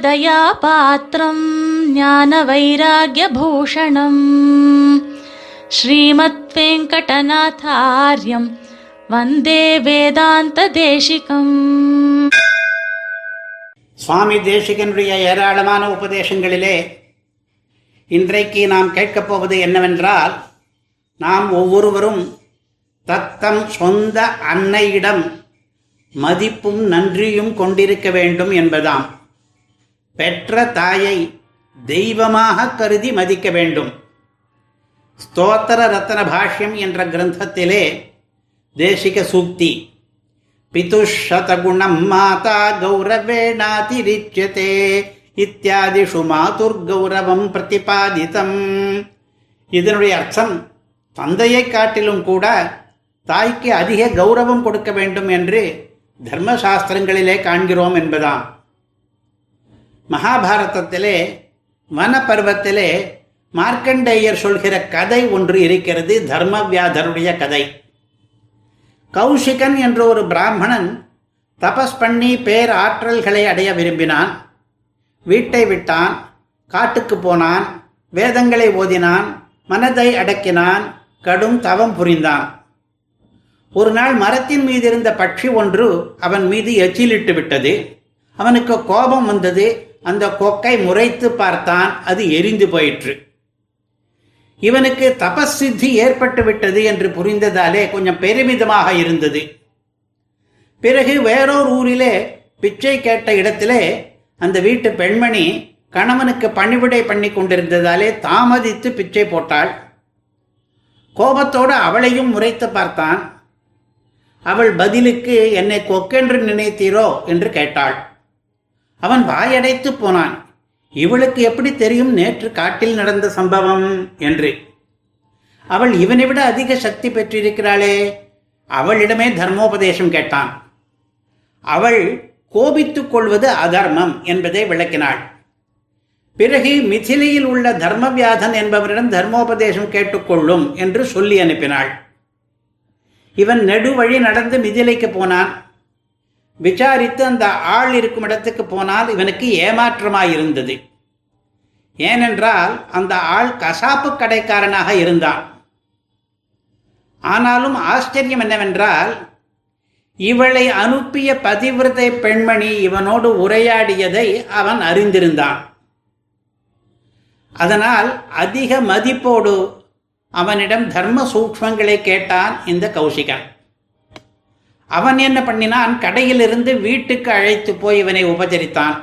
ராமானுஜதயாபாத்திரம் ஞான வைராகியபூஷணம் ஸ்ரீமத் வெங்கடநாதாரியம் வந்தே வேதாந்த தேசிகம் சுவாமி தேசிகனுடைய ஏராளமான உபதேசங்களிலே இன்றைக்கு நாம் கேட்கப் போவது என்னவென்றால் நாம் ஒவ்வொருவரும் தத்தம் சொந்த அன்னையிடம் மதிப்பும் நன்றியும் கொண்டிருக்க வேண்டும் என்பதாம். பெற்ற தாயை தெய்வமாக கருதி மதிக்க வேண்டும். ஸ்தோத்திர ரத்ன பாஷ்யம் என்ற கிரந்தத்திலே தேசிக சூக்தி. பிதுஷதகுணம் மாதா கௌரவேணாதிரிச்சதே இத்தியாதிஷு மாதுர்கௌரவம் பிரதிபாதிதம். இதனுடைய அர்த்தம் தந்தையை காட்டிலும் கூட தாய்க்கு அதிக கௌரவம் கொடுக்க வேண்டும் என்று தர்மசாஸ்திரங்களிலே காண்கிறோம் என்பதாம். மகாபாரதத்திலே வனப்பருவத்திலே மார்க்கண்டேயர் சொல்கிற கதை ஒன்று இருக்கிறது தர்மவியாதருடைய கதை. கௌஷிகன் என்ற ஒரு பிராமணன் தபஸ் பண்ணி பேர் ஆற்றல்களை அடைய விரும்பினான். வீட்டை விட்டான் காட்டுக்கு போனான் வேதங்களை ஓதினான் மனதை அடக்கினான் கடும் தவம் புரிந்தான். ஒரு நாள் மரத்தின் மீது இருந்த பட்சி ஒன்று அவன் மீது எச்சிலிட்டு விட்டது. அவனுக்கு கோபம் வந்தது. அந்த கொக்கை முறைத்து பார்த்தான். அது எரிந்து போயிற்று. இவனுக்கு தபசித்தி ஏற்பட்டு விட்டது என்று புரிந்ததாலே கொஞ்சம் பெருமிதமாக இருந்தது. பிறகு வேறொரு ஊரிலே பிச்சை கேட்ட இடத்திலே அந்த வீட்டு பெண்மணி கணவனுக்கு பணிவிடை பண்ணி கொண்டிருந்ததாலே தாமதித்து பிச்சை போட்டாள். கோபத்தோடு அவளையும் முறைத்து பார்த்தான். அவள் பதிலுக்கு என்னை கொக்கென்று நினைத்தீரோ? என்று கேட்டாள். அவன் வாயடைத்து போனான். இவளுக்கு எப்படி தெரியும் நேற்று காட்டில் நடந்த சம்பவம்? என்று. அவள் இவனை விட அதிக சக்தி பெற்றிருக்கிறாளே. அவளிடமே தர்மோபதேசம் கேட்டான். அவள் கோபித்துக் கொள்வது அதர்மம் என்பதை விளக்கினாள். பிறகு மிथिலையில் உள்ள தர்மவியாதன் என்பவரிடம் தர்மோபதேசம் கேட்டுக்கொள்ளும் என்று சொல்லி அனுப்பினாள். இவன் நெடு வழி நடந்து மிதிலைக்கு போனான். விசாரித்து அந்த ஆள் இருக்கும் இடத்துக்கு போனால் இவனுக்கு ஏமாற்றமாயிருந்தது. ஏனென்றால் அந்த ஆள் கசாப்பு கடைக்காரனாக இருந்தான். ஆனாலும் ஆச்சரியம் என்னவென்றால் இவளை அனுப்பிய பதிவிரதை பெண்மணி இவனோடு உரையாடியதை அவன் அறிந்திருந்தான். அதனால் அதிக மதிப்போடு அவனிடம் தர்ம சூக்மங்களை கேட்டான் இந்த கௌஷிகன் அவன் என்ன பண்ணினான்? கடையிலிருந்து வீட்டுக்கு அழைத்து போய் இவனை உபச்சரித்தான்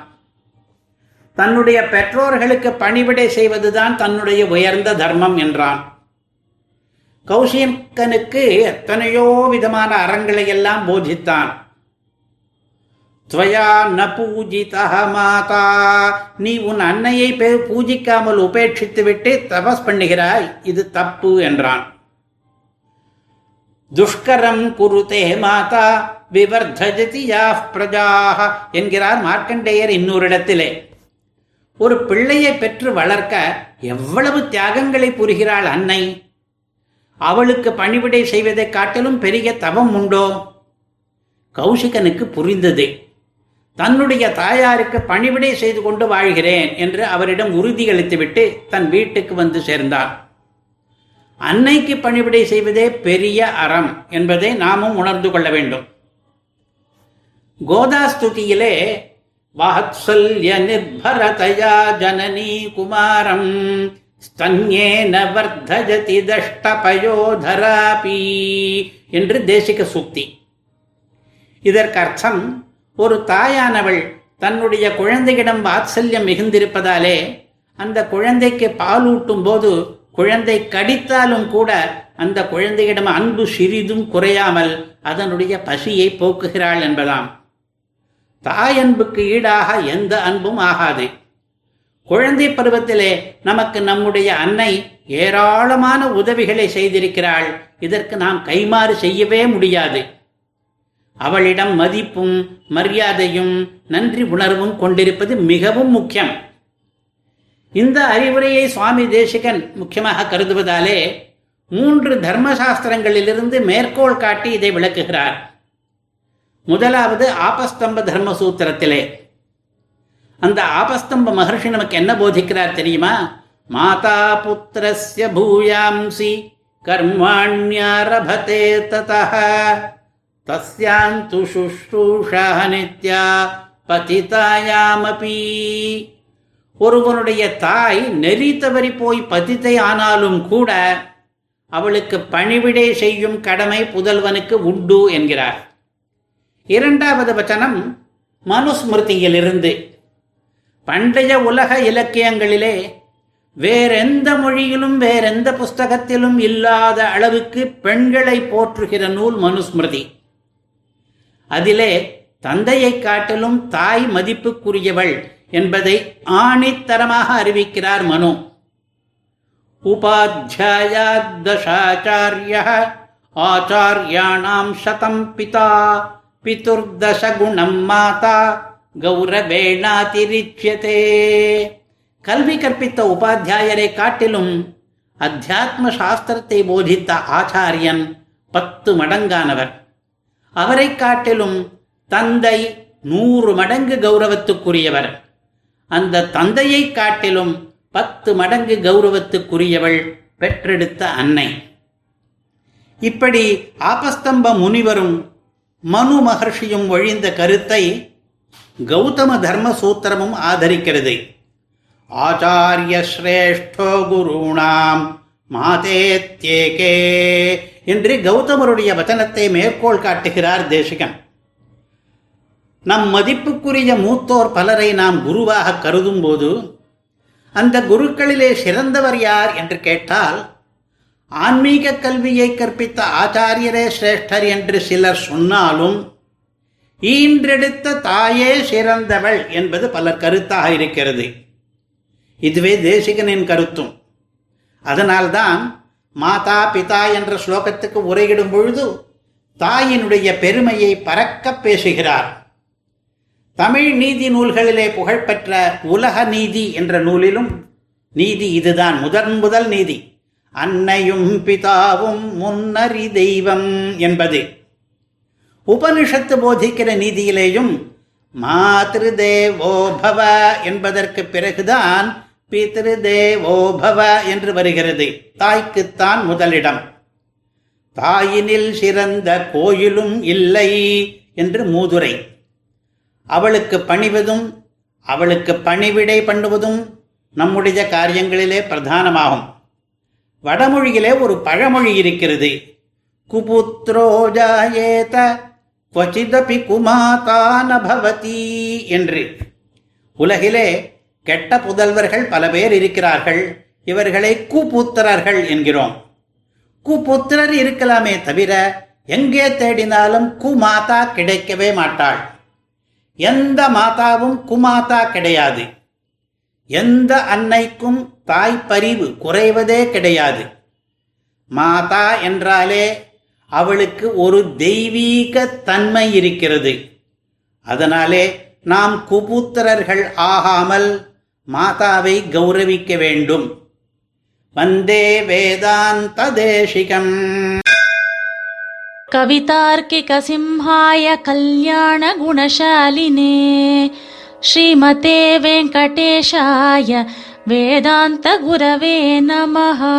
தன்னுடைய பெற்றோர்களுக்கு பணிவிடை செய்வதுதான் தன்னுடைய உயர்ந்த தர்மம் என்றான். கௌசிகனுக்கு எத்தனையோ விதமான அறங்களை எல்லாம் போஜித்தான் துவயா ந பூஜிதா மாதா. நீ உன் அன்னையை பூஜிக்காமல் உபேட்சித்து விட்டு தபஸ் பண்ணுகிறாய். இது தப்பு என்றான். துஷ்கரம் குருதே மாதா விவர்தஜதி யா பிரஜாக என்கிறார் மார்க்கண்டேயர் இன்னொரு இடத்திலே ஒரு பிள்ளையை பெற்று வளர்க்க எவ்வளவு தியாகங்களை புரிகிறாள் அன்னை. அவளுக்கு பணிவிடை செய்வதை காட்டிலும் பெரிய தவம் உண்டோ? கௌஷிகனுக்கு புரிந்தது. தன்னுடைய தாயாருக்கு பணிவிடை செய்து கொண்டு வாழ்கிறேன் என்று அவரிடம் உறுதியளித்துவிட்டு தன் வீட்டுக்கு வந்து சேர்ந்தான் அன்னைக்கு பணிவிடை செய்வதே பெரிய அறம் என்பதை நாமும் உணர்ந்து கொள்ள வேண்டும். கோதாஸ்துதியிலே வாத்சல்ய நிர்பரதயா ஜனனி குமாரம் ஸ்தன்யேன வர்தஜதி தஷ்டபயோதராபி என்று தேசிக சூக்தி இதற்கு அர்த்தம் ஒரு தாயானவள் தன்னுடைய குழந்தையிடம் வாத்சல்யம் மிகுந்திருப்பதாலே அந்த குழந்தைக்கு பாலூட்டும் போது குழந்தை கடித்தாலும் கூட அந்த குழந்தையிடம் அன்பு சிறிதும் குறையாமல் அதனுடைய பசியை போக்குகிறாள் என்பதாம். தாயன்புக்கு ஈடாக எந்த அன்பும் ஆகாது. குழந்தை பருவத்திலே நமக்கு நம்முடைய அன்னை ஏராளமான உதவிகளை செய்திருக்கிறாள். இதற்கு நாம் கைமாறு செய்யவே முடியாது. அவளிடம் மதிப்பும் மரியாதையும் நன்றி உணர்வும் கொண்டிருப்பது மிகவும் முக்கியம். இந்த அறிவுரையை சுவாமி தேசிகன் முக்கியமாக கருதுவதாலே மூன்று தர்மசாஸ்திரங்களிலிருந்து மேற்கோள் காட்டி இதை விளக்குகிறார். முதலாவது ஆபஸ்தம்ப தர்ம சூத்திரத்திலே அந்த ஆபஸ்தம்ப மகர்ஷி நமக்கு என்ன போதிக்கிறார் தெரியுமா? மாதா புத்திரஸ்ய பூயாம்சி கர்மாண்யாரபதே ததா தஸ்யாந்து சுஷ்ரூஷா நித்யா பதிதாயாமபி ஒருவனுடைய தாய் நெறி தவறி போய் பதித்தை ஆனாலும் கூட அவளுக்கு பணிவிடை செய்யும் கடமை புதல்வனுக்கு உண்டு என்கிறார். இரண்டாவது வச்சனம் மனுஸ்மிருதியிலிருந்து. பண்டைய உலக இலக்கியங்களிலே வேறெந்த மொழியிலும் வேறெந்த புஸ்தகத்திலும் இல்லாத அளவுக்கு பெண்களை போற்றுகிற நூல் மனுஸ்மிருதி. அதிலே தந்தையை காட்டிலும் தாய் மதிப்புக்குரியவள் என்பதை ஆணித்தரமாக அறிவிக்கிறார் மனு. உபாத்தியாயாதசாச்சாரிய ஆச்சாரியாணாம் சதம் பிதா பிதுர்தசகுணம் மாதா கௌரவேணாதிரிச்சியதே கல்வி கற்பித்த உபாத்தியாயரை காட்டிலும் அத்தியாத்ம சாஸ்திரத்தை போதித்த ஆச்சாரியன் பத்து மடங்கானவர். அவரை காட்டிலும் தந்தை நூறு மடங்கு கௌரவத்துக்குரியவர். அந்த தந்தையை காட்டிலும் பத்து மடங்கு கௌரவத்துக்குரியவள் பெற்றெடுத்த அன்னை. இப்படி ஆபஸ்தம்ப முனிவரும் மனு மகர்ஷியும் ஒழிந்த கருத்தை கௌதம தர்ம சூத்திரமும் ஆதரிக்கிறது. ஆச்சாரிய சிரேஷ்டோ குருணாம் மாதேத்யேகே என்று கௌதமருடைய வச்சனத்தை மேற்கோள் காட்டுகிறார் தேசிகன். நம் மதிப்புக்குரிய மூத்தோர் பலரை நாம் குருவாக கருதும் போது அந்த குருக்களிலே சிறந்தவர் யார் என்று கேட்டால் ஆன்மீக கல்வியை கற்பித்த ஆச்சாரியரே சிரேஷ்டர் என்று சிலர் சொன்னாலும் ஈன்றெடுத்த தாயே சிறந்தவள் என்பது பலர் கருத்தாக இருக்கிறது. இதுவே தேசிகனின் கருத்தும். அதனால்தான் மாதா பிதா என்ற ஸ்லோகத்துக்கு உரையிடும் பொழுது தாயினுடைய பெருமையை பறக்க பேசுகிறார். தமிழ் நீதி நூல்களிலே புகழ்பெற்ற உலக நீதி என்ற நூலிலும் நீதி இதுதான் முதன் முதல் நீதி. அன்னையும் பிதாவும் முன்னறி தெய்வம் என்பது. உபனிஷத்து போதிக்கிற நீதியிலேயும் மாத்ரு தேவோபவ என்பதற்கு பிறகுதான் பித்ரு தேவோபவ என்று வருகிறது. தாய்க்குத்தான் முதலிடம். தாயினில் சிறந்த கோயிலும் இல்லை என்று மூதுரை. அவளுக்கு பணிவதும் அவளுக்கு பணிவிடை பண்ணுவதும் நம்முடைய காரியங்களிலே பிரதானமாகும். வடமொழியிலே ஒரு பழமொழி இருக்கிறது. குபுத்ரோ ஜாயேத கொச்சிதபி குமாதான பவதி என்று. உலகிலே கெட்ட புதல்வர்கள் பல பேர் இருக்கிறார்கள். இவர்களை கூப்பூத்திரர்கள் என்கிறோம். கூப்புத்திரர் இருக்கலாமே தவிர எங்கே தேடினாலும் குமாதா கிடைக்கவே மாட்டாள். எந்த மாதாவும் குமாதா கிடையாது. எந்த அன்னைக்கும் தாய் பரிவு குறைவதே கிடையாது. மாதா என்றாலே அவளுக்கு ஒரு தெய்வீக தன்மை இருக்கிறது. அதனாலே நாம் குபுத்திரர்கள் ஆகாமல் மாதாவை கௌரவிக்க வேண்டும். வந்தே வேதாந்த தேசிகம் கவிதார்க்கிக சிம்ஹாய கல்யாண குணசாலினே ஸ்ரீமதே வெங்கடேஷாய வேதாந்த குரவே நமஹா.